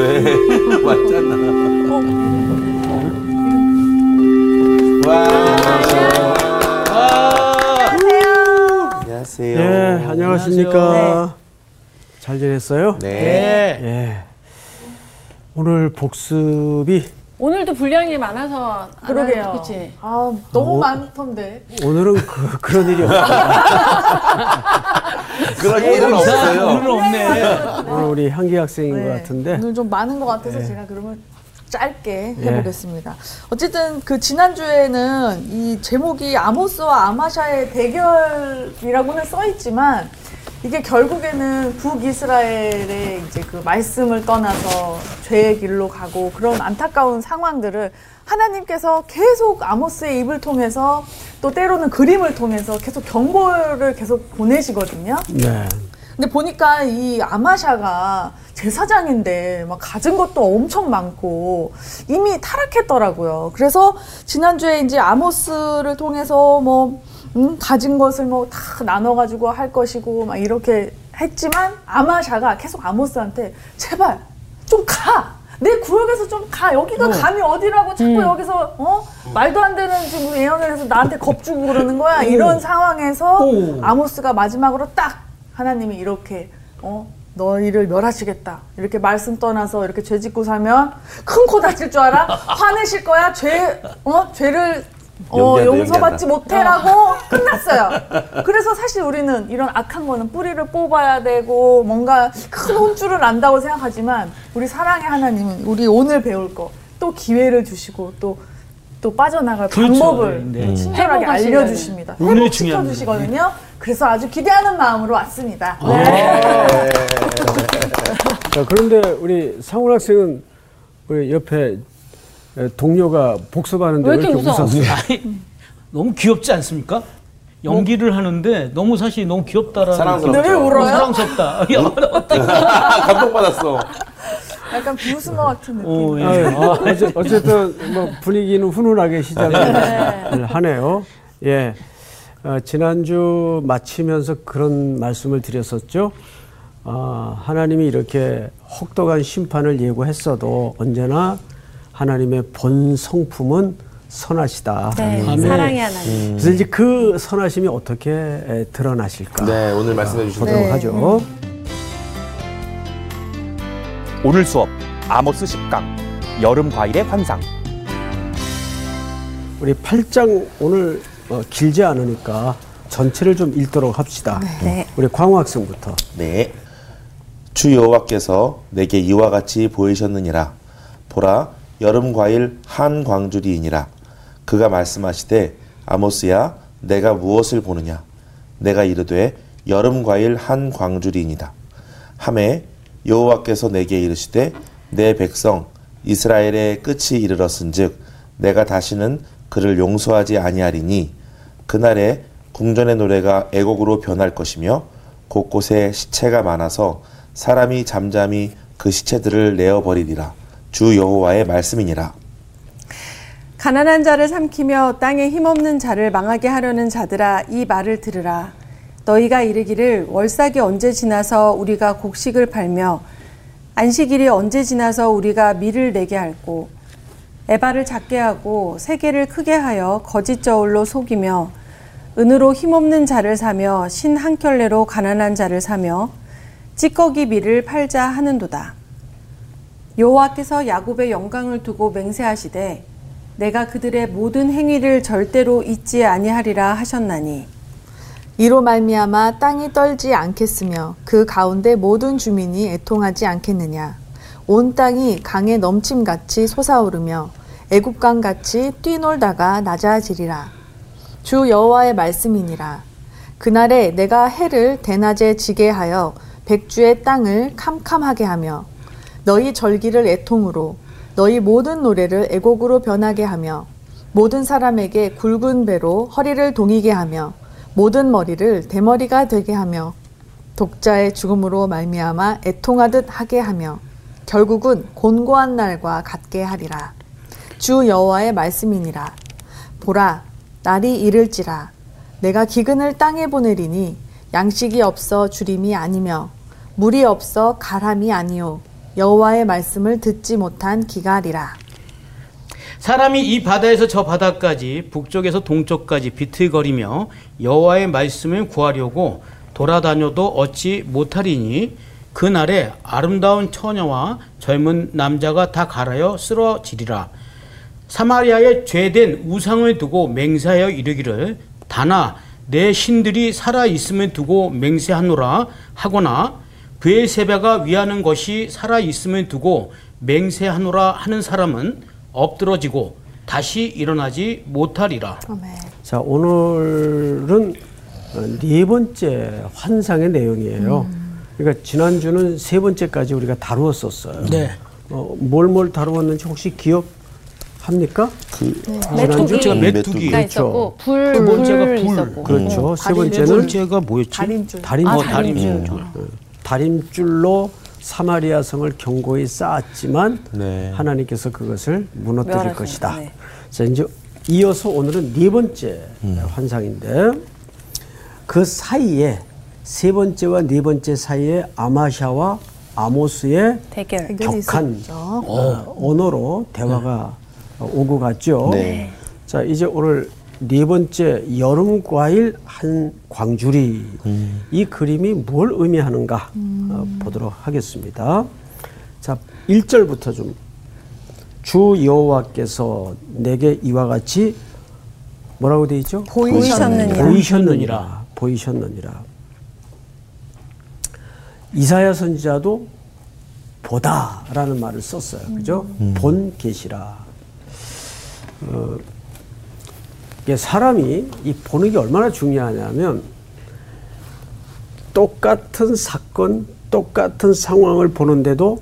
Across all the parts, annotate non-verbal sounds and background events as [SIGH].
왜? [LAUGHS] 맞잖아. 와. 안녕하세요. 예, 안녕하십니까. 잘 지냈어요? 네. 예. 오늘 복습이 오늘도 분량이 많아서 그러게요. 그렇지. 아, 너무 어? 많던데. 오늘은 그, 그런 일이 없어요. [LAUGHS] 그런 일은 없어요. 오늘은 없네. 오늘 우리 향기 학생인 네, 것 같은데. 오늘 좀 많은 것 같아서 제가 그러면 짧게 해보겠습니다. 어쨌든 그 지난주에는 이 제목이 아모스와 아마샤의 대결이라고는 써있지만 이게 결국에는 북이스라엘의 이제 그 말씀을 떠나서 죄의 길로 가고 그런 안타까운 상황들을 하나님께서 계속 아모스의 입을 통해서 또 때로는 그림을 통해서 계속 경고를 계속 보내시거든요. 네. 근데 보니까 이 아마샤가 제사장인데 막 가진 것도 엄청 많고 이미 타락했더라고요. 그래서 지난주에 이제 아모스를 통해서 뭐 음, 가진 것을 뭐 다 나눠가지고 할 것이고 막 이렇게 했지만 아마샤가 계속 아모스한테 제발 좀 가. 내 구역에서 좀 가. 여기가 감이 어디라고 자꾸 여기서 어? 말도 안 되는 지금 예언을 해서 나한테 겁주고 그러는 거야. 이런 상황에서 오. 아모스가 마지막으로 딱 하나님이 이렇게 어? 너희를 멸하시겠다. 이렇게 말씀 떠나서 이렇게 죄 짓고 살면 큰 코 다칠 줄 알아? 화내실 거야? 죄 어? 죄를 어 용서받지. 못해라고 [LAUGHS] 끝났어요. 그래서 사실 우리는 이런 악한 거는 뿌리를 뽑아야 되고 뭔가 큰 혼줄을 안다고 생각하지만 우리 사랑의 하나님은 우리 오늘 배울 거 또 기회를 주시고 또또 빠져나갈 그렇죠. 방법을 네. 친절하게. 알려주십니다. 회복시켜. 주시거든요. 그래서 아주 기대하는 마음으로 왔습니다. 아. 네. [LAUGHS] 자, 그런데 우리 상훈 학생은 우리 옆에 동료가 복습하는데 왜왜 이렇게 이렇게 웃어? 아니, 너무 귀엽지 않습니까? 연기를 하는데 너무 사실 너무 귀엽다라는 사랑스럽죠. 왜 울어요? 사랑스럽다. [LAUGHS] 야, [LAUGHS] 감동받았어. 약간 비웃음어 같은 느낌. 어, 예. 아, 어째- 어쨌든 뭐 분위기는 훈훈하게 시작을 하네요. 예. 어, 지난주 마치면서 그런 말씀을 드렸었죠. 아, 하나님이 이렇게 혹독한 심판을 예고했어도 언제나 하나님의 본 성품은 선하시다. 네, 아멘. 사랑의 하나님. 그래서 이제 그 선하심이 어떻게 에, 드러나실까 네, 오늘 말씀해 주신 보도록 네. 하죠. 오늘 수업 아모스 10강 여름 과일의 환상 우리 8장 오늘 어, 길지 않으니까 전체를 좀 읽도록 합시다. 네. 우리 광호 학생부터. 네. 주 여호와께서 내게 이와 같이 보이셨느니라. 보라, 여름 과일 한 광주리이니라. 그가 말씀하시되 아모스야, 내가 무엇을 보느냐? 내가 이르되 여름 과일 한 광주리이니라. 함에 여호와께서 내게 이르시되 내 백성 이스라엘의 끝이 이르렀은즉 내가 다시는 그를 용서하지 아니하리니 그날에 궁전의 노래가 애곡으로 변할 것이며 곳곳에 시체가 많아서 사람이 잠잠히 그 시체들을 내어 버리리라 주 여호와의 말씀이니라 가난한 자를 삼키며 땅에 힘없는 자를 망하게 하려는 자들아 이 말을 들으라. 너희가 이르기를 월삭이 언제 지나서 우리가 곡식을 팔며 안식일이 언제 지나서 우리가 밀을 내게 할고 에바를 작게 하고 세계를 크게 하여 거짓 저울로 속이며 은으로 힘없는 자를 사며 신 한 켤레로 가난한 자를 사며 찌꺼기 밀을 팔자 하는도다. 여호와께서 야곱의 영광을 두고 맹세하시되 내가 그들의 모든 행위를 절대로 잊지 아니하리라 하셨나니. 이로 말미암아 땅이 떨지 않겠으며 그 가운데 모든 주민이 애통하지 않겠느냐? 온 땅이 강에 넘침같이 솟아오르며 애국강 같이 뛰놀다가 낮아지리라. 주 여호와의 말씀이니라. 그날에 내가 해를 대낮에 지게 하여 백주의 땅을 캄캄하게 하며 너희 절기를 애통으로 너희 모든 노래를 애곡으로 변하게 하며 모든 사람에게 굵은 배로 허리를 동이게 하며 모든 머리를 대머리가 되게 하며 독자의 죽음으로 말미암아 애통하듯 하게 하며 결국은 곤고한 날과 같게 하리라. 주 여호와의 말씀이니라. 보라 날이 이를지라. 내가 기근을 땅에 보내리니 양식이 없어 주림이 아니며 물이 없어 가람이 아니요 여호와의 말씀을 듣지 못한 기갈이라. 사람이 이 바다에서 저 바다까지 북쪽에서 동쪽까지 비틀거리며 여호와의 말씀을 구하려고 돌아다녀도 얻지 못하리니 그날에 아름다운 처녀와 젊은 남자가 다 갈아여 쓰러지리라 사마리아에 죄된 우상을 두고 맹세하여 이르기를 다나 내 신들이 살아 있음을 두고 맹세하노라 하거나 브엘세바가 위하는 것이 살아 있음을 두고 맹세하노라 하는 사람은 엎드러지고 다시 일어나지 못하리라. 아멘. 자, 오늘은 어, 네 번째 환상의 내용이에요. 그러니까 지난주는 세 번째까지 우리가 다루었었어요. 네. 어, 뭘 뭘 다루었는지 혹시 기억합니까? 메뚜기. 제가 음, 메뚜기. 가 있었고 불, 두 번째가 불 불. 있었고 그렇죠. 세세 번째는 번째가 뭐였지? 달인줄. 다림, 아, 어, 다림줄. 다림줄. 다림줄로 사마리아 성을 견고히 쌓았지만 네. 하나님께서 그것을 무너뜨릴 것이다. 네. 자 이제 이어서 오늘은 네 번째 환상인데 그 사이에 세 번째와 네 번째 사이에 아마샤와 아모스의 대결. 격한. 어, 언어로 대화가 오고 갔죠. 네. 자 이제 오늘 네 번째 여름 과일 한 광주리 이 그림이 뭘 의미하는가 어, 보도록 하겠습니다. 자 1절부터 좀 주 여호와께서 내게 이와 같이 뭐라고 돼 있죠? 보이셨느니라. 보이셨느니라. 보이셨느니라. 이사야 선지자도 보다라는 말을 썼어요. 그죠? 본 계시라. 어, 사람이 이 보는 게 얼마나 중요하냐면 똑같은 사건, 똑같은 상황을 보는데도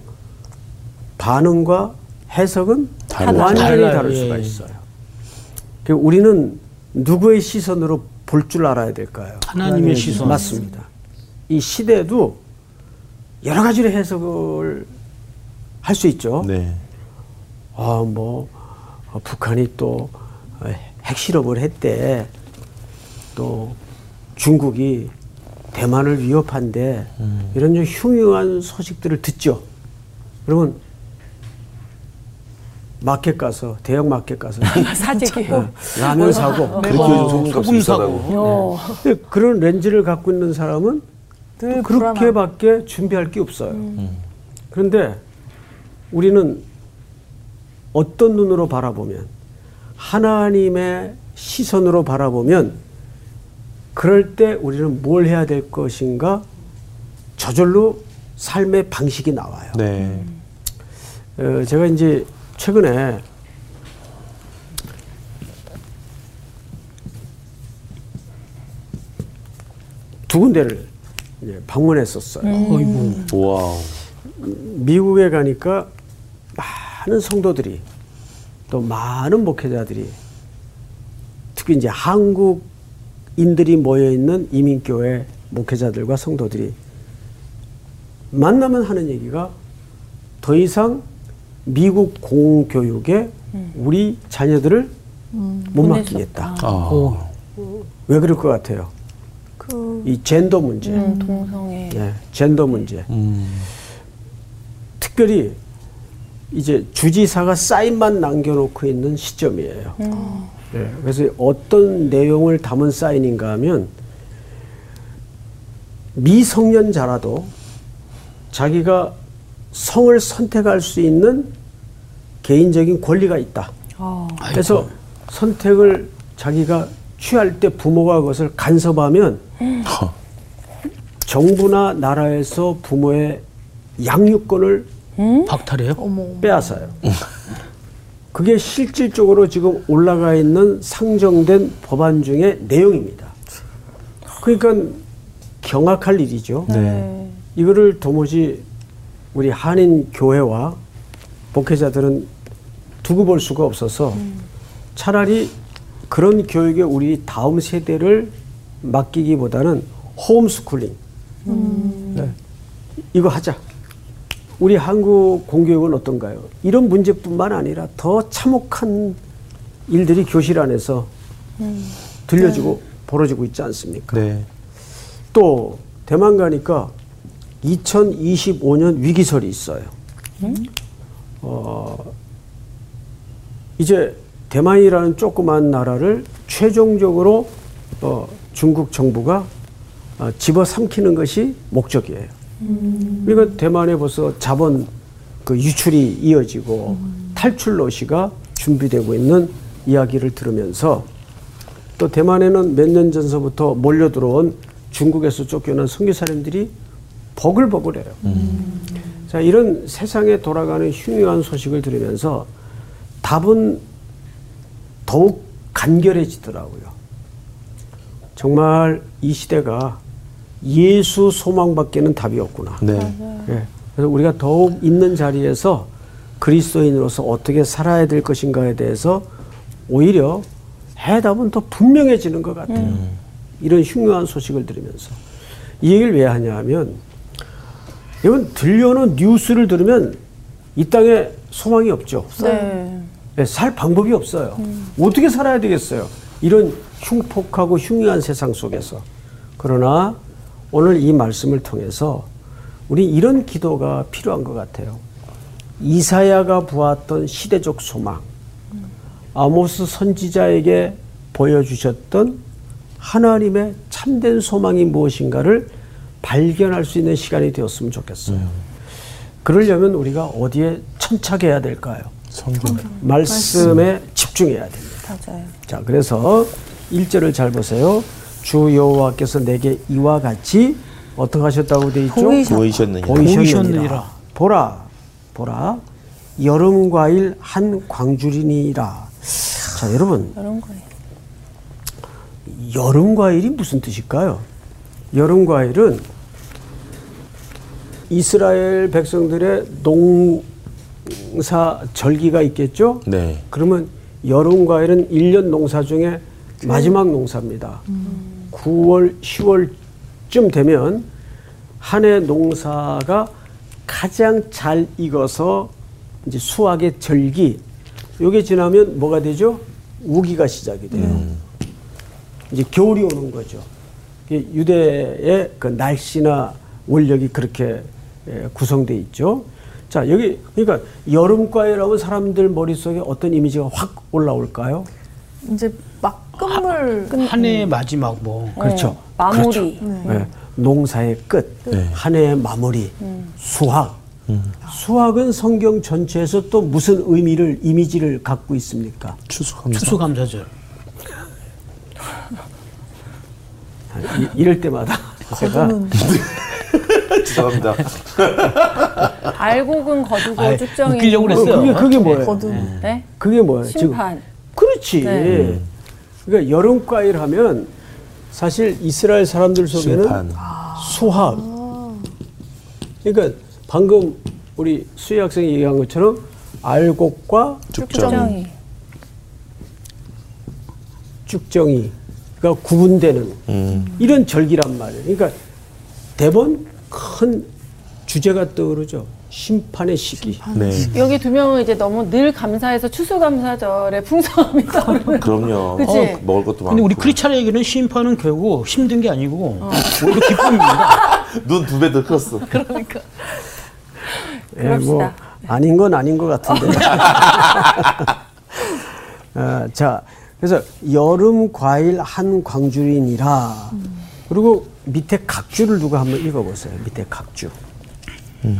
반응과 해석은 달라요. 완전히. 다를 예. 수가 있어요. 그 우리는 누구의 시선으로 볼 줄 알아야 될까요? 하나님의 시선. 맞습니다. 이 시대도 여러 가지로 해석을 할 수 있죠. 네. 아, 뭐, 어, 북한이 또 어, 핵실험을 했대. 또 중국이 대만을 위협한대. 이런 좀 흉흉한 소식들을 듣죠. 그러면 마켓 가서, 대형 마켓 가서 [LAUGHS] 사재기. 어, 라면 사고. 그렇게 요즘 소금값 소금. 사고. 근데 그런 렌즈를 갖고 있는 사람은 또 그렇게밖에 준비할 게 없어요. 그런데 우리는 어떤 눈으로 바라보면 하나님의 시선으로 바라보면 그럴 때 우리는 뭘 해야 될 것인가 저절로 삶의 방식이 나와요. 네. 어, 제가 이제 최근에 두 군데를 방문했었어요. 와우. 미국에 가니까 많은 성도들이 또 많은 목회자들이 특히 이제 한국인들이 모여 있는 이민교회 목회자들과 성도들이 만나면 하는 얘기가 더 이상 미국 공교육에 우리 자녀들을 못 맡기겠다. 아. 왜 그럴 것 같아요? 이 젠더 문제, 음, 동성애. 예, 젠더 문제. 음. 특별히 이제 주지사가 사인만 남겨놓고 있는 시점이에요. 예, 그래서 어떤 내용을 담은 사인인가 하면 미성년자라도 자기가 성을 선택할 수 있는 개인적인 권리가 있다. 그래서 선택을 자기가 취할 때 부모가 그것을 간섭하면 정부나 나라에서 부모의 양육권을 박탈해요? 빼앗아요. 그게 실질적으로 지금 올라가 있는 상정된 법안 중의 내용입니다. 그러니까 경악할 일이죠. 네. 이거를 도무지 우리 한인 교회와 목회자들은 두고 볼 수가 없어서 차라리 그런 교육에 우리 다음 세대를 맡기기보다는 홈스쿨링 네. 이거 하자. 우리 한국 공교육은 어떤가요? 이런 문제뿐만 아니라 더 참혹한 일들이 교실 안에서 들려지고 벌어지고 있지 않습니까? 네. 또 대만 가니까 2025년 위기설이 있어요. 어, 이제 대만이라는 조그만 나라를 최종적으로 어, 중국 정부가 어, 집어삼키는 것이 목적이에요. 그러니까 대만에 벌써 자본 그 유출이 이어지고 탈출 러시가 준비되고 있는 이야기를 들으면서 또 대만에는 몇 년 전서부터 몰려 들어온 중국에서 쫓겨난 선교사님들이 버글버글해요. 자, 이런 세상에 돌아가는 흉흉한 소식을 들으면서 답은 더욱 간결해지더라고요. 정말 이 시대가 예수 소망밖에는 답이 없구나. 네. 예. 그래서 우리가 더욱 있는 자리에서 그리스도인으로서 어떻게 살아야 될 것인가에 대해서 오히려 해답은 더 분명해지는 것 같아요. 이런 흉흉한 소식을 들으면서. 이 얘기를 왜 하냐 하면, 이건 들려오는 뉴스를 들으면 이 땅에 소망이 없죠. 네. 예, 살 방법이 없어요. 어떻게 살아야 되겠어요? 이런 흉폭하고 흉흉한 세상 속에서. 그러나 오늘 이 말씀을 통해서 우리 이런 기도가 필요한 것 같아요. 이사야가 보았던 시대적 소망, 아모스 선지자에게 보여주셨던 하나님의 참된 소망이 무엇인가를 발견할 수 있는 시간이 되었으면 좋겠어요. 그러려면 우리가 어디에 천착해야 될까요? 성경. 말씀에 집중해야 됩니다. 맞아요. 자, 그래서 1절을 잘 보세요. 주 여호와께서 내게 이와 같이 어떻게 하셨다고 돼 있죠? 보이셨-. 보이셨느니라. 보이셨느니라. 보라, 보라. 여름 과일 한 광주리니라. 자, 여러분. 여름 과일이 무슨 뜻일까요? 여름 과일은 이스라엘 백성들의 농사 절기가 있겠죠? 네. 그러면 여름 과일은 일년 농사 중에 마지막 농사입니다. 9월, 10월쯤 되면 한 해 농사가 가장 잘 익어서 이제 수확의 절기, 요게 지나면 뭐가 되죠? 우기가 시작이 돼요. 이제 겨울이 오는 거죠. 유대의 그 날씨나 원력이 그렇게 예, 구성돼 있죠. 자 여기 그러니까 여름 과일하면 사람들 머릿속에 어떤 이미지가 확 올라올까요? 이제 막 끝물 한 해의 마지막 뭐. 그렇죠. 어, 마무리. 예, 농사의 끝, 네. 한 해의 마무리, 수확. 수확은 성경 전체에서 또 무슨 의미를 이미지를 갖고 있습니까? 추수감사. 추수감사절. 이, 이럴 때마다 제가 [LAUGHS] 죄송합니다. 알곡은 거두고 아이, 쭉정이. 웃기려고 어, 그랬어요. 그게 그게 뭐예요? 거둔 네. 그게 뭐예요? 지금 심판. 그렇지. 네. 그러니까 여름 과일 하면 사실 이스라엘 사람들 속에는 심판. 수학. 그러니까 방금 우리 수희 학생이 얘기한 것처럼 알곡과 죽정. 쭉정이. 쭉정이가 구분되는 음. 이런 절기란 말이에요. 그러니까 대번 큰 주제가 떠오르죠. 심판의 시기. 네. 여기 두 명은 이제 너무 늘 감사해서 추수감사절에 풍성함이 떠오르는. [LAUGHS] 그럼요. [LAUGHS] 그치? 어, 먹을 것도 많고. 근데 우리 크리스찬에게는 심판은 결국 힘든 게 아니고 오히려 기쁨입니다. [LAUGHS] 눈 두 배 더 컸어. 예, 뭐 그럽시다. 아닌 건 아닌 것 같은데. 아, 자, 그래서 여름 과일 한 광주리니라. 그리고 밑에 각주를 누가 한번 읽어보세요. 밑에 각주.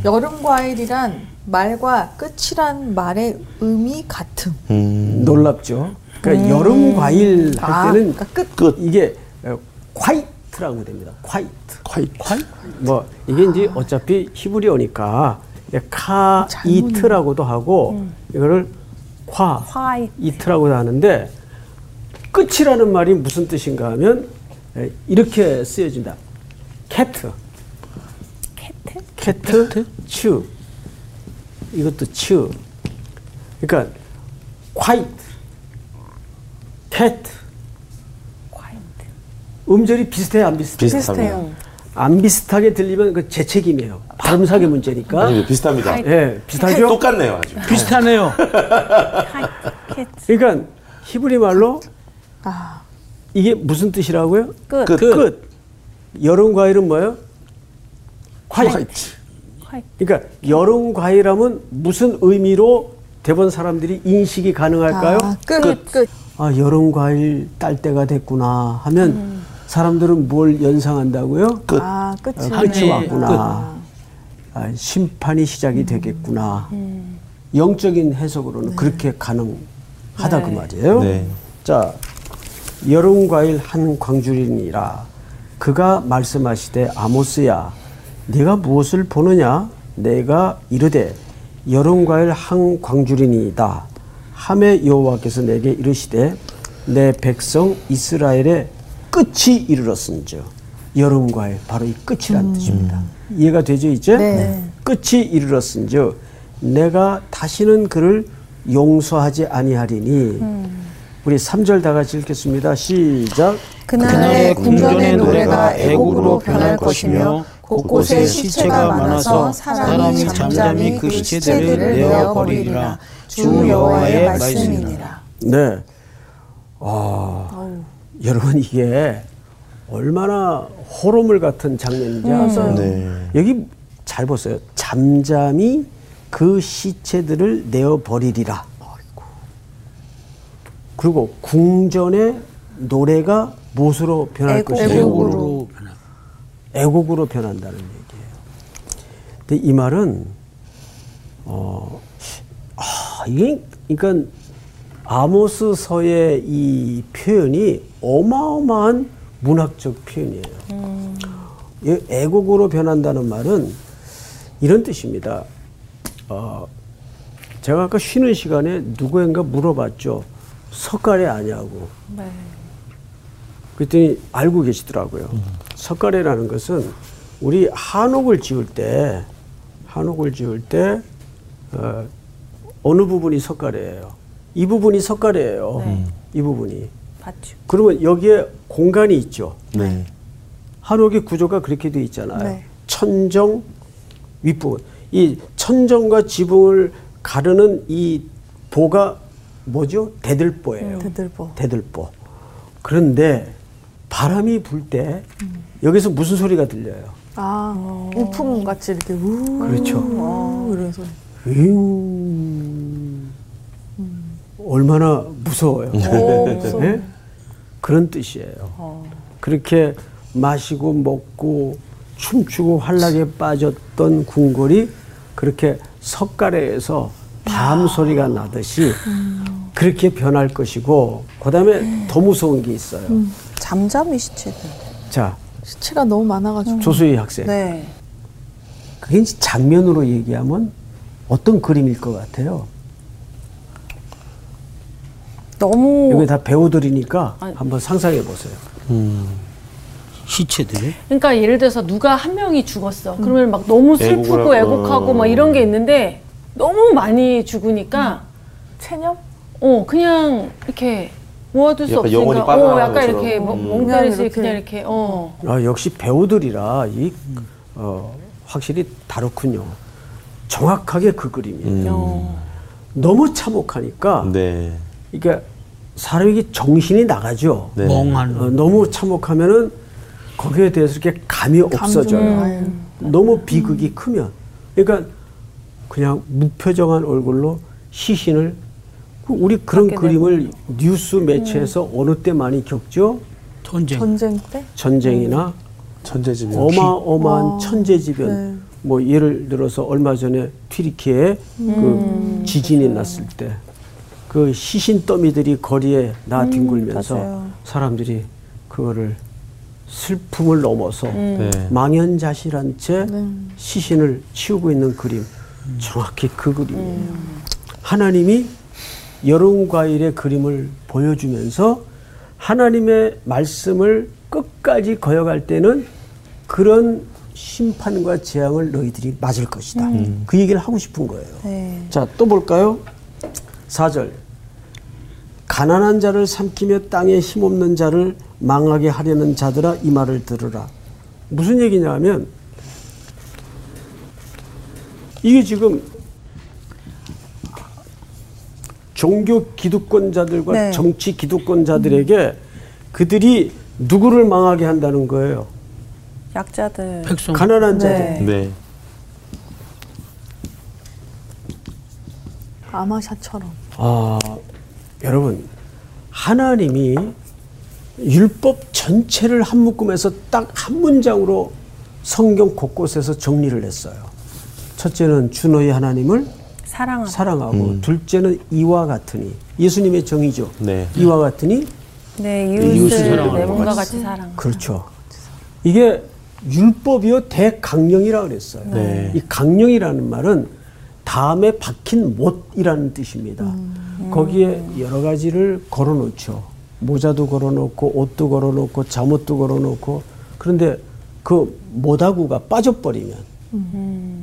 여름 과일이란 말과 끝이란 말의 의미 같음. 음. 놀랍죠. 그러니까 여름 과일 할 아, 때는 그러니까 끝. 끝 이게 어, 콰이트라고 됩니다. 콰이트. 콰이. 콰이? 뭐 이게 이제 어차피 히브리어니까 카이트라고도 하고 이거를 콰 화이. 이트라고도 하는데 끝이라는 말이 무슨 뜻인가 하면 에, 이렇게 쓰여진다. 캐 캐트. 츄. 이것도 츄. 그러니까 콰이트. 캐트. 음절이 비슷해요, 안 비슷해요? 비슷합니다. 안 비슷하게 들리면 그 제 책임이에요. 발음사의 문제니까. 아니, 비슷합니다. 예, 비슷하죠? 똑같네요, 아주. 비슷하네요. 그러니까 히브리 말로 아, 이게 무슨 뜻이라고요? 끝. 끝. 끝. 여름 과일은 뭐예요? 콰이트. 그러니까 여름 과일하면 무슨 의미로 대번 사람들이 인식이 가능할까요? 아, 끝, 끝. 아, 여름 과일 딸 때가 됐구나 하면 사람들은 뭘 연상한다고요? 끝. 아, 끝이. 아, 끝이 네. 왔구나. 아, 심판이 시작이 되겠구나. 영적인 해석으로는 그렇게 가능하다 그 말이에요. 네. 자, 여름 과일 한 광주리니라 그가 말씀하시되 아모스야 네가 무엇을 보느냐 내가 이르되 여름 과일 한 광주리니이다 함에 여호와께서 내게 이르시되 내 백성 이스라엘의 끝이 이르렀은즉 여름 과일 바로 이 끝이라는 뜻입니다. 이해가 되죠 이제? 네. 끝이 이르렀은즉 내가 다시는 그를 용서하지 아니하리니 우리 3절 다 같이 읽겠습니다. 시작. 그날의 궁전의 노래가 애곡으로 변할 것이며 곳곳에 시체가 많아서 사람이 잠잠히 그 시체들을 내어 버리리라 주 여호와의 말씀이니라. 네. 아, 여러분 이게 얼마나 호러물 같은 장면인지 아세요? 네. 여기 잘 보세요. 잠잠히 그 시체들을 내어 버리리라. 아이고. 그리고 궁전의 노래가 무엇으로 변할. 것이냐? 애곡으로 애곡으로 변한다는 얘기예요. 근데 이 말은 어, 아, 이게 그러니까 아모스서의 이 표현이 어마어마한 문학적 표현이에요. 이 애곡으로 변한다는 말은 이런 뜻입니다. 어, 제가 아까 쉬는 시간에 누구인가 물어봤죠. 석가래 아냐고. 그랬더니 알고 계시더라고요. 석가래라는 것은 우리 한옥을 지을 때 한옥을 지을 때 어, 어느 부분이 석가래예요. 이 부분이 석가래예요. 이 부분이. 봤죠. 그러면 여기에 공간이 있죠. 네. 한옥의 구조가 그렇게 돼 있잖아요. 네. 천정 윗부분. 이 천정과 지붕을 가르는 이 보가 뭐죠? 대들보예요. 대들보. 대들보. 그런데 바람이 불 때 여기서 무슨 소리가 들려요? 아, 우품 같이 이렇게 우. 그렇죠. 우 이런 소리. 윙. 얼마나 무서워요. [LAUGHS] 네? 그런 뜻이에요. 그렇게 마시고 먹고 춤추고 환락에 빠졌던 궁궐이 그렇게 석가래에서 밤 소리가 나듯이 그렇게 변할 것이고 그다음에 더 무서운 게 있어요. 잠잠히 시체들. 자 시체가 너무 많아가지고. 조수희 학생. 네. 그게 이제 장면으로 얘기하면 어떤 그림일 것 같아요? 너무 여기 다 배우들이니까 한번 상상해 보세요. 시체들. 그러니까 예를 들어서 누가 한 명이 죽었어. 그러면 막 너무 슬프고 하고. 애곡하고 막 이런 게 있는데 너무 많이 죽으니까 체념? 어 그냥 이렇게 모아둘 수 없으니까 영혼이 어 약간 것처럼. 이렇게 뭐 음. 멍때리지 그냥 그냥 이렇게. 어 아, 역시 배우들이라 이 어, 확실히 다르군요. 정확하게 그 그림이에요. 너무 참혹하니까 네. 그러니까 사람이 정신이 나가죠. 네. 멍한. 어, 너무 참혹하면은 거기에 대해서 이렇게 감이 없어져요. 너무 비극이 크면. 그러니까 그냥 무표정한 얼굴로 시신을 그 우리 그런 그림을 뉴스 매체에서 어느 때 많이 겪죠? 전쟁. 전쟁 때? 전쟁이나 천재지변. 어마어마한 천재지변. 네. 뭐 예를 들어서 얼마 전에 튀르키에 그 지진이 났을 때 그 시신 더미들이 거리에 나뒹굴면서 맞아요. 사람들이 그거를 슬픔을 넘어서 네. 망연자실한 채 시신을 치우고 있는 그림 정확히 그 그림이에요. 하나님이 여름 과일의 그림을 보여주면서 하나님의 말씀을 끝까지 거역할 때는 그런 심판과 재앙을 너희들이 맞을 것이다. 그 얘기를 하고 싶은 거예요. 네. 자, 또 볼까요? 4절. 가난한 자를 삼키며 땅에 힘없는 자를 망하게 하려는 자들아 이 말을 들으라. 무슨 얘기냐 하면 이게 지금 종교 기득권자들과 네. 정치 기득권자들에게 그들이 누구를 망하게 한다는 거예요. 약자들, 백성. 가난한 네. 자들. 네. 아마샤처럼. 아, 여러분, 하나님이 율법 전체를 한 묶음에서 딱 한 문장으로 성경 곳곳에서 정리를 했어요. 첫째는 주 너희 하나님을 사랑하고 사랑하고 둘째는 이와 같으니 예수님의 정의죠. 네. 이와 같으니 네 이웃을 이웃을 내 몸과 것 같이 사랑. 그렇죠. 이게 율법이요 대강령이라 그랬어요. 네. 이 강령이라는 말은 다음에 박힌 못이라는 뜻입니다. 거기에 여러 가지를 걸어놓죠. 모자도 걸어놓고 옷도 걸어놓고 잠옷도 걸어놓고 그런데 그 모다구가 빠져버리면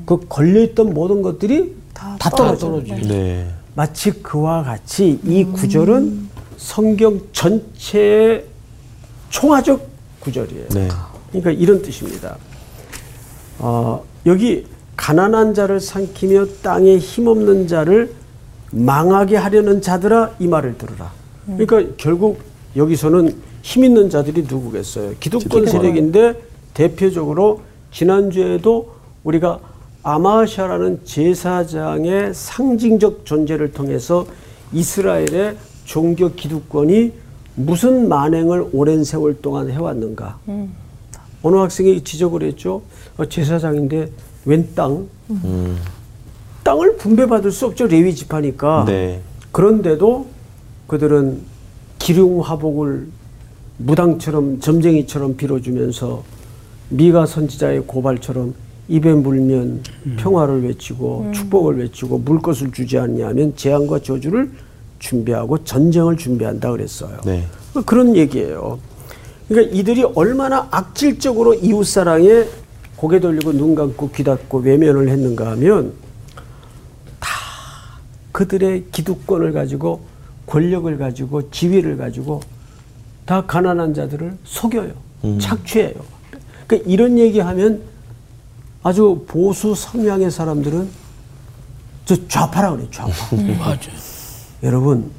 그 걸려있던 모든 것들이 다, 떨어져요. 네. 마치 그와 같이 이 구절은 성경 전체의 총화적 구절이에요. 네. 그러니까 이런 뜻입니다. 어, 여기 가난한 자를 삼키며 땅에 힘없는 자를 망하게 하려는 자들아 이 말을 들으라. 그러니까 결국 여기서는 힘 있는 자들이 누구겠어요? 기독권 세력인데 대표적으로 지난주에도 우리가 아마샤라는 제사장의 상징적 존재를 통해서 이스라엘의 종교 기득권이 무슨 만행을 오랜 세월 동안 해왔는가. 어느 학생이 지적을 했죠. 어, 제사장인데 웬 땅? 땅을 분배받을 수 없죠. 레위 지파니까. 네. 그런데도 그들은 기륭 화복을 무당처럼 점쟁이처럼 빌어주면서 미가 선지자의 고발처럼 입에 물면 평화를 외치고 축복을 외치고 물 것을 주지 않냐면 재앙과 저주를 준비하고 전쟁을 준비한다 그랬어요. 네. 그런 얘기예요. 그러니까 이들이 얼마나 악질적으로 이웃 사랑에 고개 돌리고 눈 감고 귀 닫고 외면을 했는가 하면 다 그들의 기득권을 가지고 권력을 가지고 지위를 가지고 다 가난한 자들을 속여요. 착취해요. 그러니까 이런 얘기하면 아주 보수 성향의 사람들은 저 좌파라 그래요. 좌파. 맞아요. 여러분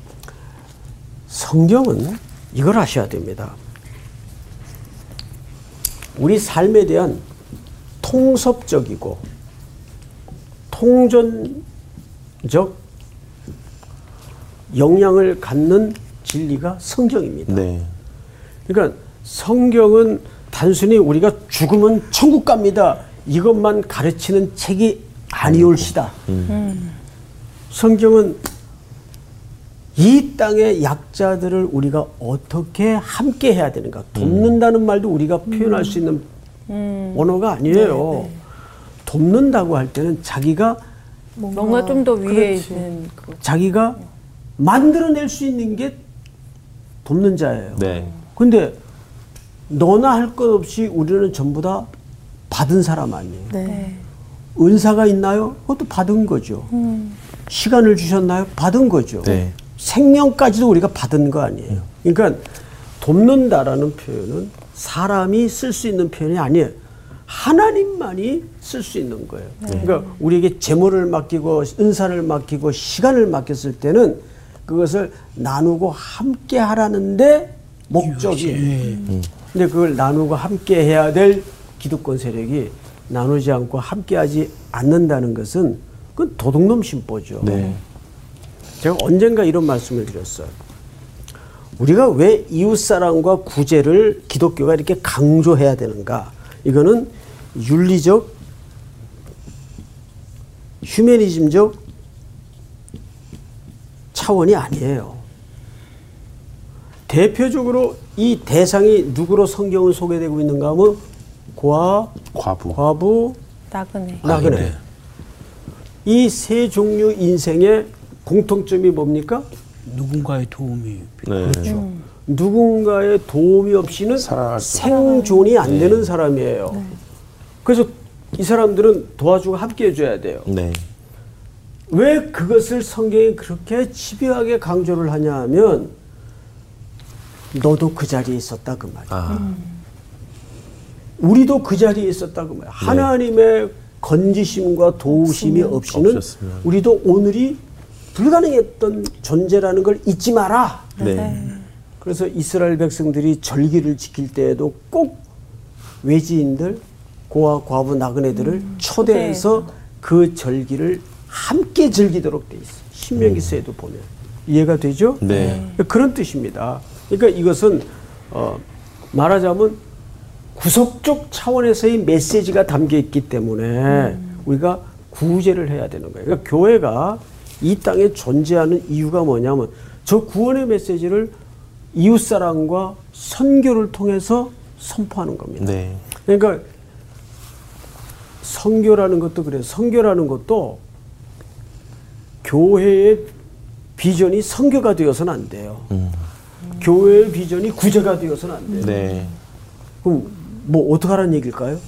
성경은 이걸 아셔야 됩니다. 우리 삶에 대한 통섭적이고 통전적 영향을 갖는 진리가 성경입니다. 네. 그러니까 성경은 단순히 우리가 죽으면 천국 갑니다. 이것만 가르치는 책이 아니올시다. 성경은 이 땅의 약자들을 우리가 어떻게 함께 해야 되는가. 돕는다는 말도 우리가 표현할 수 있는 언어가 아니에요. 돕는다고 할 때는 자기가 뭔가 좀더 위에. 있는 그 자기가 만들어낼 수 있는 게 돕는 자예요. 네. 근데 너나 할 것 없이 우리는 전부 다 받은 사람 아니에요. 네. 은사가 있나요? 그것도 받은 거죠. 시간을 주셨나요? 받은 거죠. 네. 생명까지도 우리가 받은 거 아니에요. 그러니까 돕는다라는 표현은 사람이 쓸 수 있는 표현이 아니에요. 하나님만이 쓸 수 있는 거예요. 그러니까 우리에게 재물을 맡기고 은사를 맡기고 시간을 맡겼을 때는 그것을 나누고 함께 하라는데 목적이에요. 근데 그걸 나누고 함께 해야 될 기득권 세력이 나누지 않고 함께 하지 않는다는 것은 그건 도둑놈 심보죠. 네. 제가 언젠가 이런 말씀을 드렸어요. 우리가 왜 이웃사랑과 구제를 기독교가 이렇게 강조해야 되는가? 이거는 윤리적, 휴메니즘적 차원이 아니에요. 대표적으로 이 대상이 누구로 성경을 소개되고 있는가 하면 고아, 과부. 과부, 나그네. 나그네. 이세 종류 인생의 공통점이 뭡니까? 누군가의 도움이 네. 그렇죠. 누군가의 도움이 없이는 생존이 안 되는 사람이에요. 그래서 이 사람들은 도와주고 함께 해줘야 돼요. 네. 왜 그것을 성경이 그렇게 집요하게 강조를 하냐 하면 너도 그 자리에 있었다 그 말이야. 아. 우리도 그 자리에 있었다 그 말이야. 하나님의 건지심과 도우심이 없이는 없었으면. 우리도 오늘이 불가능했던 존재라는 걸 잊지 마라. 네. 그래서 이스라엘 백성들이 절기를 지킬 때에도 꼭 외지인들, 고아, 과부, 나그네들을 초대해서 그 절기를 함께 즐기도록 돼 있어요. 신명기서에도 보면 이해가 되죠? 네. 그런 뜻입니다. 그러니까 이것은 어, 말하자면 구속적 차원에서의 메시지가 담겨 있기 때문에 우리가 구제를 해야 되는 거예요. 그러니까 교회가 이 땅에 존재하는 이유가 뭐냐면 저 구원의 메시지를 이웃 사랑과 선교를 통해서 선포하는 겁니다. 네. 그러니까 선교라는 것도 그래요. 선교라는 것도 교회의 비전이 선교가 되어서는 안 돼요. 교회의 비전이 구제가 되어서는 안 돼요. 네. 그럼 뭐 어떻게 하라는 얘기일까요?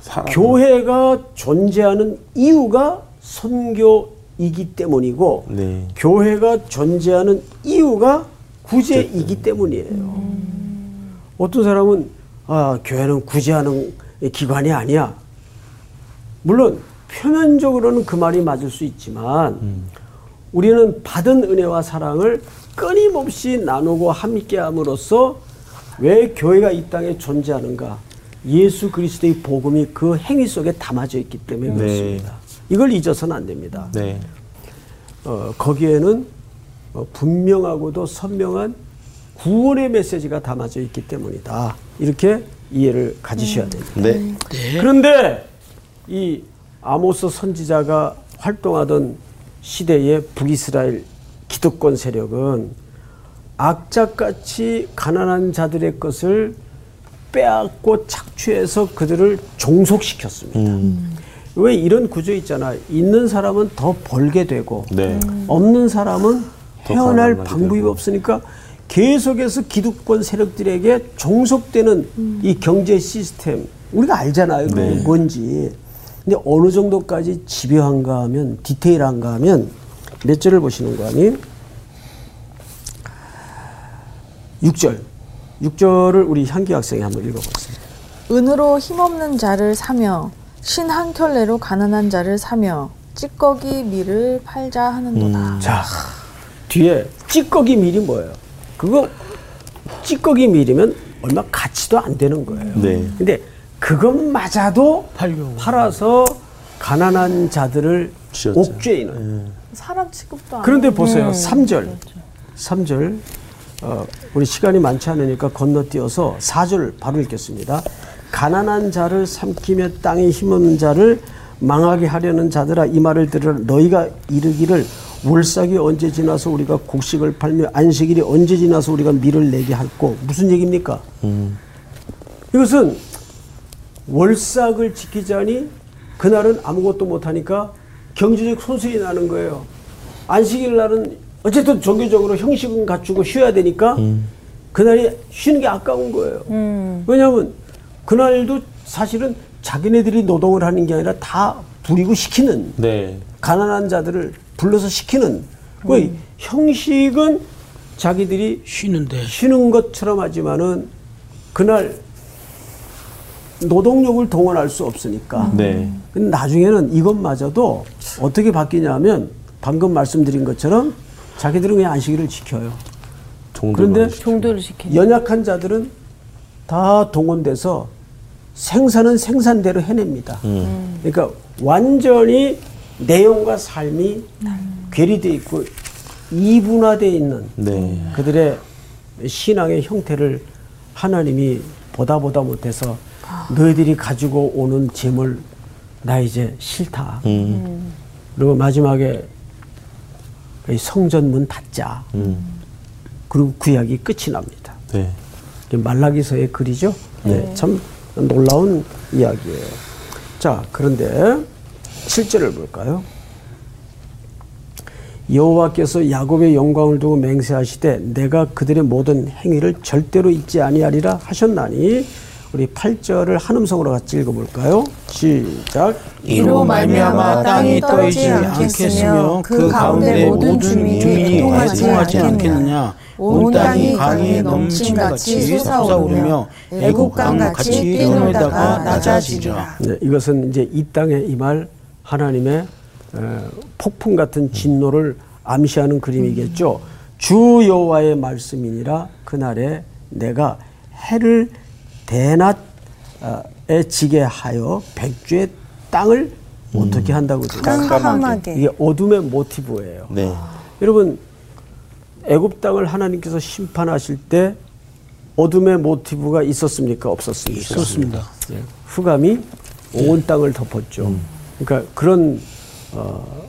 사람. 교회가 존재하는 이유가 선교이기 때문이고 네. 교회가 존재하는 이유가 구제이기 때문이에요. 어떤 사람은 아, 교회는 구제하는 기관이 아니야. 물론 표면적으로는 그 말이 맞을 수 있지만 우리는 받은 은혜와 사랑을 끊임없이 나누고 함께함으로써 왜 교회가 이 땅에 존재하는가? 예수 그리스도의 복음이 그 행위 속에 담아져 있기 때문에 네. 그렇습니다. 이걸 잊어서는 안 됩니다. 네. 어, 거기에는 어, 분명하고도 선명한 구원의 메시지가 담아져 있기 때문이다. 이렇게 이해를 가지셔야 됩니다. 네. 그런데 이 아모스 선지자가 활동하던 시대의 북이스라엘 기득권 세력은 악착같이 가난한 자들의 것을 빼앗고 착취해서 그들을 종속시켰습니다. 음. 왜 이런 구조 있잖아. 있는 사람은 더 벌게 되고 네. 없는 사람은 헤어날 가난하게 방법이 되고. 없으니까 계속해서 기득권 세력들에게 종속되는 이 경제 시스템 우리가 알잖아요. 그게 네. 뭔지. 근데 어느 정도까지 집요한가 하면 디테일한가 하면 몇 절을 보시는 거 아니? 6절. 6절을 우리 향기 학생이 한번 읽어보겠습니다. 은으로 힘없는 자를 사며 신 한 켤레로 가난한 자를 사며 찌꺼기 밀을 팔자 하는도다. 자, 뒤에 찌꺼기 밀이 뭐예요? 그거 찌꺼기 밀이면 얼마 가치도 안 되는 거예요. 네. 근데 그것마저도 팔려고. 팔아서 가난한 자들을. 옥죄이는. 사람 취급도 안 그런데. 보세요. 3절. 3절. 어, 우리 시간이 많지 않으니까 건너뛰어서 4절 바로 읽겠습니다. 가난한 자를 삼키며 땅에 힘없는 자를 망하게 하려는 자들아 이 말을 들으라 너희가 이르기를 월삭이 언제 지나서 우리가 곡식을 팔며 안식일이 언제 지나서 우리가 밀을 내게 할고 무슨 얘기입니까? 이것은 월삭을 지키자니 그날은 아무것도 못하니까 경제적 손실이 나는 거예요. 안식일 날은 어쨌든 종교적으로 형식은 갖추고 쉬어야 되니까 그날이 쉬는 게 아까운 거예요. 왜냐하면 그날도 사실은 자기네들이 노동을 하는 게 아니라 다 부리고 시키는 네. 가난한 자들을 불러서 시키는 그 형식은 자기들이 쉬는데 쉬는 것처럼 하지만은 그날 노동력을 동원할 수 없으니까. 네. 근데 나중에는 이것마저도 어떻게 바뀌냐면 방금 말씀드린 것처럼 자기들은 그냥 안식일을 지켜요. 그런데 종도를 지키는. 연약한 자들은 다 동원돼서 생산은 생산대로 해냅니다. 그러니까 완전히 내용과 삶이 괴리돼 있고 이분화돼 있는 네. 그들의 신앙의 형태를 하나님이 보다 보다 못해서 너희들이 가지고 오는 재물 나 이제 싫다. 음. 그리고 마지막에 이 성전 문 닫자. 그리고 구약이 끝이 납니다. 네. 말라기서의 글이죠. 네. 참 놀라운 이야기예요. 자, 그런데 7절을 볼까요? 여호와께서 야곱의 영광을 두고 맹세하시되 내가 그들의 모든 행위를 절대로 잊지 아니하리라 하셨나니 우리 8절을 한 음성으로 같이 읽어볼까요? 시작. 이로 말미암아 땅이 떨지 않겠으며 그 가운데 모든 주민이 애통하지 않겠느냐 온 땅이 강이 넘침같이 솟아오르며 애국강 같이 뛰놀다가 낮아지리라 네, 이것은 이제 이 땅에 임할 하나님의 에, 폭풍 같은 진노를 암시하는 그림이겠죠. 주 여호와의 말씀이니라 그날에 내가 해를 대낮에 지게 하여 백주의 땅을 어떻게 한다고? 깜깜하게. 이게 어둠의 모티브예요. 네. 여러분 애굽 땅을 하나님께서 심판하실 때 어둠의 모티브가 있었습니까? 없었습니까? 있었습니다. 예. 흑암이 온 땅을 덮었죠. 그러니까 그런 어,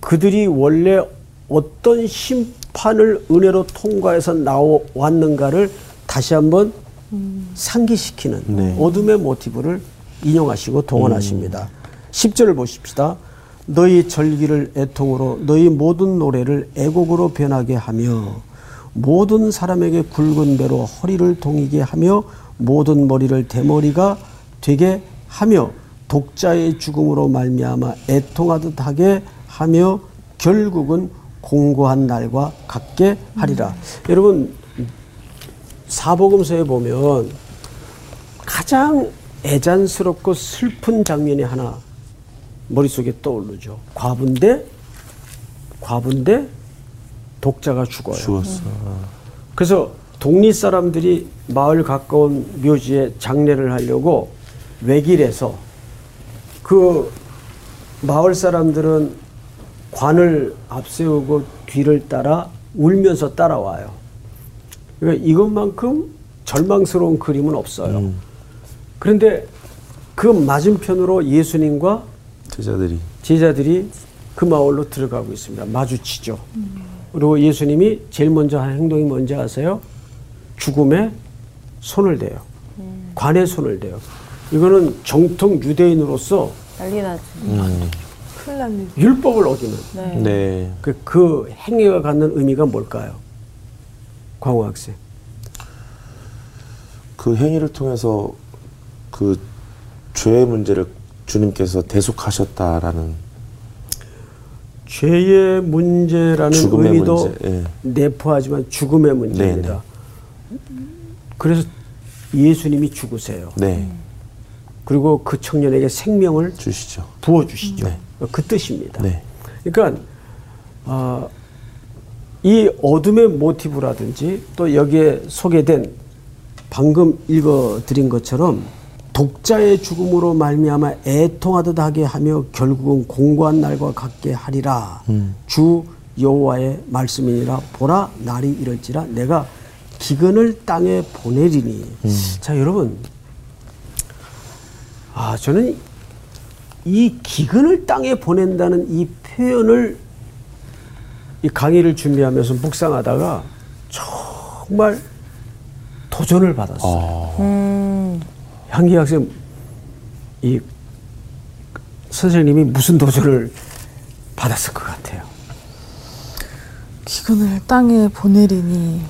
그들이 원래 어떤 심판을 은혜로 통과해서 나왔는가를 다시 한번 상기시키는 어둠의 모티브를 인용하시고 동원하십니다. 10절을 보십시다. 너희 절기를 애통으로 너희 모든 노래를 애곡으로 변하게 하며 모든 사람에게 굵은 배로 허리를 동이게 하며 모든 머리를 대머리가 되게 하며 독자의 죽음으로 말미암아 애통하듯 하게 하며 결국은 공고한 날과 같게 하리라. 여러분 사복음서에 보면 가장 애잔스럽고 슬픈 장면이 하나 머릿속에 떠오르죠. 과부인데 과부인데 독자가 죽어요. 죽었어. 그래서 독립 사람들이 마을 가까운 묘지에 장례를 하려고 외길에서 그 마을 사람들은 관을 앞세우고 뒤를 따라 울면서 따라와요. 그러니까 이것만큼 절망스러운 그림은 없어요. 그런데 그 맞은편으로 예수님과 제자들이 제자들이 그 마을로 들어가고 있습니다. 마주치죠. 그리고 예수님이 제일 먼저 한 행동이 뭔지 아세요? 죽음에 손을 대요. 관에 손을 대요. 이거는 정통 유대인으로서 난리 나죠. 큰일 났네. 율법을 어기는 네. 네. 그, 그 행위가 갖는 의미가 뭘까요? 광호 학생. 그 행위를 통해서 그 죄의 문제를 주님께서 대속하셨다라는 죄의 문제라는 의미도 문제, 예. 내포하지만 죽음의 문제입니다. 그래서 예수님이 죽으세요. 네 그리고 그 청년에게 생명을 주시죠. 부어 주시죠. 네. 그 뜻입니다. 네. 그러니까 어, 이 어둠의 모티브라든지 또 여기에 소개된 방금 읽어드린 것처럼 독자의 죽음으로 말미암아 애통하듯 하게 하며 결국은 공고한 날과 같게 하리라. 주 여호와의 말씀이니라. 보라 날이 이럴지라. 내가 기근을 땅에 보내리니. 자 여러분, 아 저는 이 기근을 땅에 보낸다는 이 표현을 이 강의를 준비하면서 묵상하다가 정말 도전을 받았어요. 향기 학생 이 선생님이 무슨 도전을 받았을 것 같아요. 기근을 땅에 보내리니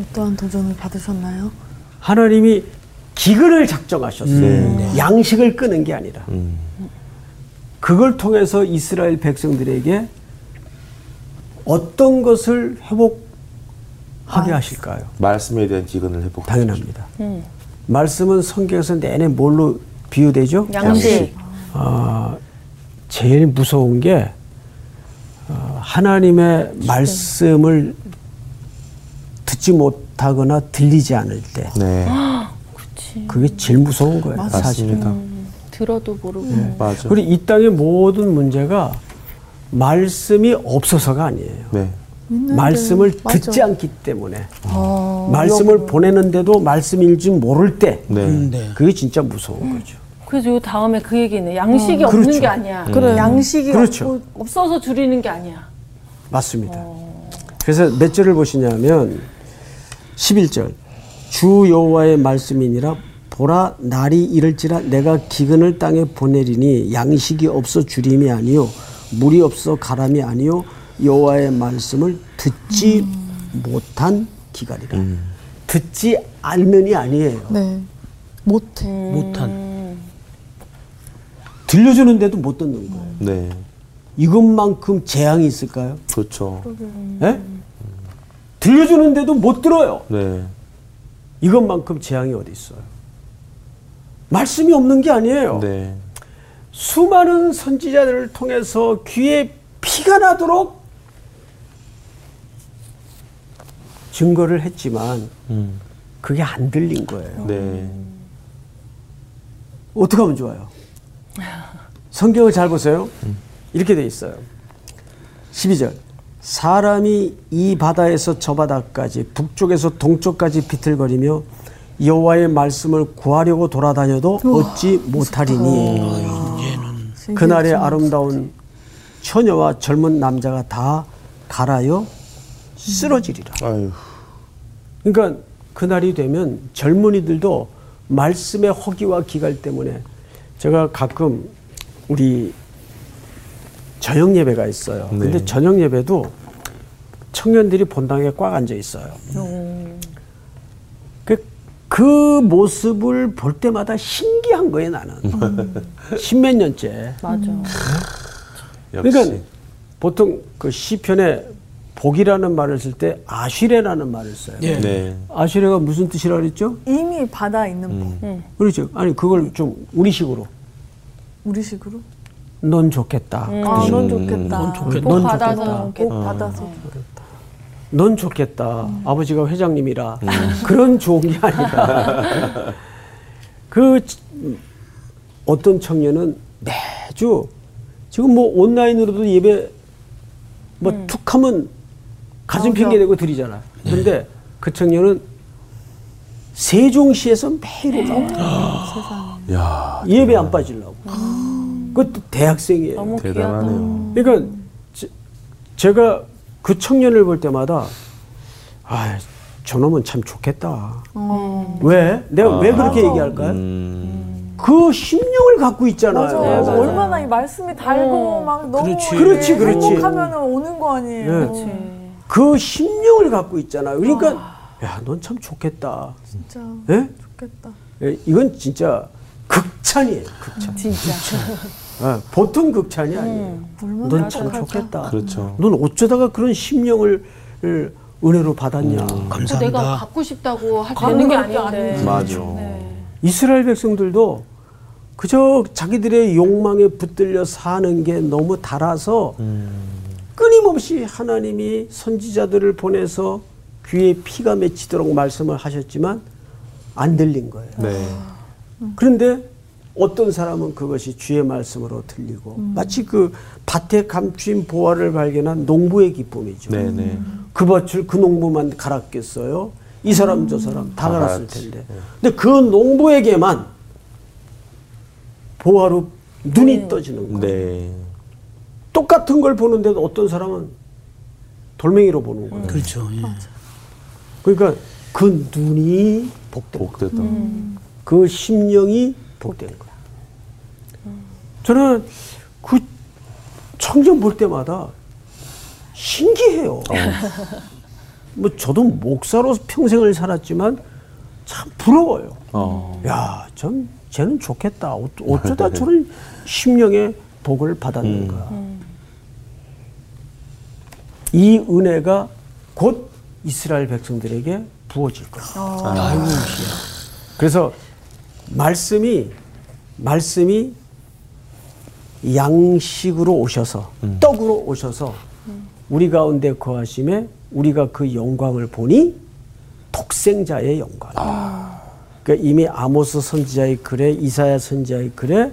어떠한 도전을 받으셨나요? 하나님이 기근을 작정하셨어요. 네. 양식을 끄는 게 아니라. 음. 그걸 통해서 이스라엘 백성들에게 어떤 것을 회복하게 하실까요? 말씀에 대한 기근을 회복. 당연합니다. 말씀은 성경에서 내내 뭘로 비유되죠? 양식. 아, 제일 무서운 게 어, 하나님의 말씀을 듣지 못하거나 들리지 않을 때 네 그게 제일 무서운 거예요. 사실. 맞습니다. 들어도 모르고. 맞아. 그리고 이 땅의 모든 문제가 말씀이 없어서가 아니에요. 네. 말씀을 맞아. 듣지 않기 때문에 말씀을 보내는데도 말씀일지 모를 때 네. 네. 그게 진짜 무서운 거죠. 그래서 요 다음에 그 얘기는 양식이 어, 없는 그렇죠. 게 아니야. 그래 양식이 그렇죠. 없어서 줄이는 게 아니야. 맞습니다. 그래서 몇 절을 보시냐면 11절 주 여호와의 말씀이니라 보라 날이 이를지라 내가 기근을 땅에 보내리니 양식이 없어 주림이 아니요 물이 없어 가람이 아니요 여호와의 말씀을 듣지 못한 기갈이라 듣지 않으면이 아니에요 네. 못해. 못한 들려주는데도 못 듣는 거예요 네. 이것만큼 재앙이 있을까요? 그렇죠. 예? 들려주는데도 못 들어요 네. 이것만큼 재앙이 어디 있어요? 말씀이 없는 게 아니에요. 네. 수많은 선지자들을 통해서 귀에 피가 나도록 증거를 했지만 음. 그게 안 들린 거예요. 네. 어떻게 하면 좋아요? 성경을 잘 보세요. 이렇게 돼 있어요. 12절. 사람이 이 바다에서 저 바다까지 북쪽에서 동쪽까지 비틀거리며 여호와의 말씀을 구하려고 돌아다녀도 얻지 못하리니 그날의 아름다운 처녀와 젊은 남자가 다 갈아여 쓰러지리라. 아유. 그러니까 그날이 되면 젊은이들도 말씀의 허기와 기갈 때문에 제가 가끔 우리 저녁 예배가 있어요. 네. 근데 저녁 예배도 청년들이 본당에 꽉 앉아 있어요. 그, 그 모습을 볼 때마다 신기한 거예요, 나는. 십몇 년째. 맞아. 그러니까 보통 그 시편에 복이라는 말을 쓸 때 아쉬레라는 말을 써요. 예. 네. 아쉬레가 무슨 뜻이라 그랬죠? 이미 바다에 있는 복. 그렇죠. 아니 그걸 좀 우리식으로 우리식으로. 넌 좋겠다. 아, 넌 좋겠다. 넌 좋겠다. 복넌 받아서 좋겠다. 좋겠다. 복 받아서. 넌 좋겠다. 아버지가 회장님이라 그런 좋은 게 아니라 그 치- 어떤 청년은 매주 지금 뭐 온라인으로도 예배 뭐 툭하면 가슴 맞아. 핑계 대고 드리잖아. 근데 그 청년은 세종시에서 매일 올라와. 야 예배 안 빠지려고. 그것도 대학생이에요. 너무 대단하네요. 그러니까 제, 제가 그 청년을 볼 때마다 아, 저놈은 참 좋겠다. 왜? 내가 왜 그렇게 얘기할까요? 음, 그 심령을 갖고 있잖아요. 맞아, 맞아. 얼마나 이 말씀이 달고 막 너무 그렇지. 그렇지, 그렇지. 행복하면 오는 거 아니에요. 네. 그 심령을 갖고 있잖아요. 그러니까 야, 넌 참 좋겠다. 진짜 예? 좋겠다. 예, 이건 진짜 극찬이에요. 극찬. 진짜. 예, 보통 극찬이 아니에요. 얼마나 넌참 착하죠. 좋겠다. 그렇죠. 넌 어쩌다가 그런 심령을 을 은혜로 받았냐. 내가 감사합니다. 갖고 싶다고 할 되는 게 아닌데. 맞아. 이스라엘 백성들도 그저 자기들의 욕망에 붙들려 사는 게 너무 달아서 끊임없이 하나님이 선지자들을 보내서 귀에 피가 맺히도록 말씀을 하셨지만 안 들린 거예요. 네. 그런데 어떤 사람은 그것이 주의 말씀으로 들리고 마치 그 밭에 감추인 보화를 발견한 농부의 기쁨이죠. 네, 네. 그 밭을 그 농부만 갈았겠어요? 이 사람 저 사람 다다 갈았을. 텐데. 근데 그 농부에게만 보화로 눈이 떠지는 거예요. 네. 똑같은 걸 보는데도 어떤 사람은 돌멩이로 보는 거예요. 그렇죠. 예. 그러니까 그 눈이 거예요. 복됐다. 그 심령이 복된 거야. 저는 그 청년 볼 때마다 신기해요. [LAUGHS] 뭐 저도 목사로 평생을 살았지만 참 부러워요. 어. 야, 전 쟤는 좋겠다. 어- 어쩌다 [LAUGHS] 저런 심령의 복을 받았는가. 이 은혜가 곧 이스라엘 백성들에게 부어질 거예요. 그래서 말씀이 말씀이 양식으로 오셔서 떡으로 오셔서 우리 가운데 거하심에 우리가 그 영광을 보니 독생자의 영광. 그러니까 이미 아모스 선지자의 글에 이사야 선지자의 글에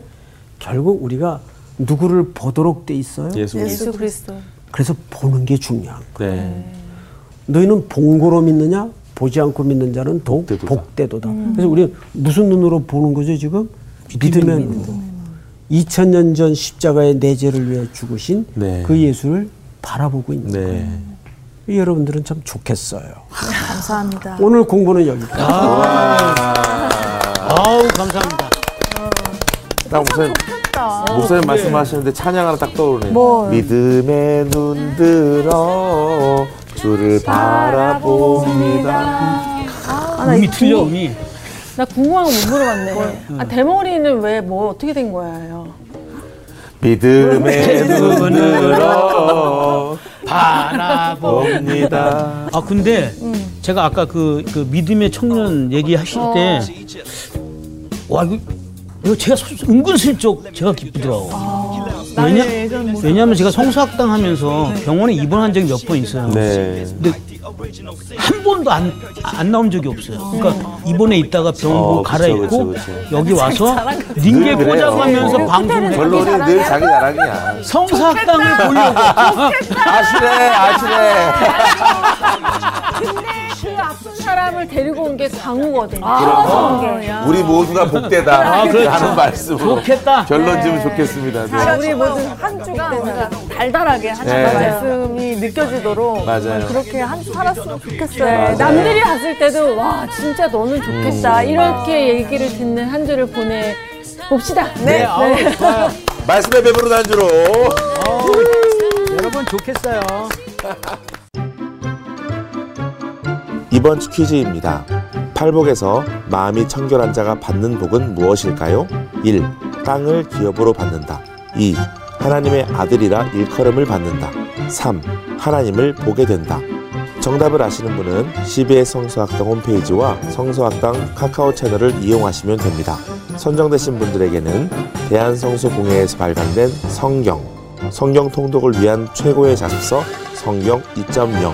결국 우리가 누구를 보도록 돼 있어요. 예수 그리스도. 예수 그리스도. 그래서 보는 게 중요한 거예요. 네. 너희는 본고로 믿느냐? 보지 않고 믿는 자는 더욱 복되도다. 복되도다. 그래서 우리 무슨 눈으로 보는 거죠 지금? 믿음의 눈으로. 2000년 전 십자가의 내 죄를 위해 죽으신 네. 그 예수를 바라보고 있는 거예요. 네. 여러분들은 참 좋겠어요. 감사합니다. 오늘 공부는 여기까지. 아우 감사합니다. 딱 목사님, 목사님 말씀하시는데 찬양 하나 딱 떠오르네요. 뭐? 믿음의 눈 들어 주를 바라봅니다. 음이 틀려 음이. 나 궁금한 거 못 물어봤네. 아, 대머리는 왜 뭐 어떻게 된 거예요? 믿음의 눈 들어 바라보. 봅니다. 아 근데 제가 아까 그, 그 믿음의 청년 얘기하실 때, 와 이거, 이거 제가 소- 은근슬쩍 제가 기쁘더라고. 왜냐, 왜냐하면 제가 성수학당 하면서 병원에 입원한 적이 몇 번 있어요. 네. 근데 한 번도 안, 안 나온 적이 없어요. 그러니까 입원에 있다가 병원 어, 갈아입고 그쵸, 그쵸. 여기 와서 링게. 꽂아가면서 어. 방송을. 결론이 늘 자기 자랑이야. 성사학당을 보려고 아시네, 아시네. 사람을 데리고 온게 강우거든요. 그럼 우리 모두가 복되다 아, 그렇죠. 하는 말씀으로 좋겠다. 결론 지면 좋겠습니다. 네. 우리 모든 한 주가 우리가 달달하게 한 주가 네. 말씀이 느껴지도록 맞아요. 그렇게 한 주 살았으면 좋겠어요. 네, 맞아요. 남들이 봤을 때도 와 진짜 너는 좋겠다 이렇게 얘기를 듣는 한 주를 보내 봅시다. 네, 아우, 좋아요. 말씀의 배부른 안주로 여러분 좋겠어요. [LAUGHS] 이번 주 퀴즈입니다. 팔복에서 마음이 청결한 자가 받는 복은 무엇일까요? 1. 땅을 기업으로 받는다. 2. 하나님의 아들이라 일컬음을 받는다. 3. 하나님을 보게 된다. 정답을 아시는 분은 CBS 성서학당 홈페이지와 성서학당 카카오 채널을 이용하시면 됩니다. 선정되신 분들에게는 대한성서공회에서 발간된 성경, 성경 통독을 위한 최고의 자습서 성경 2.0,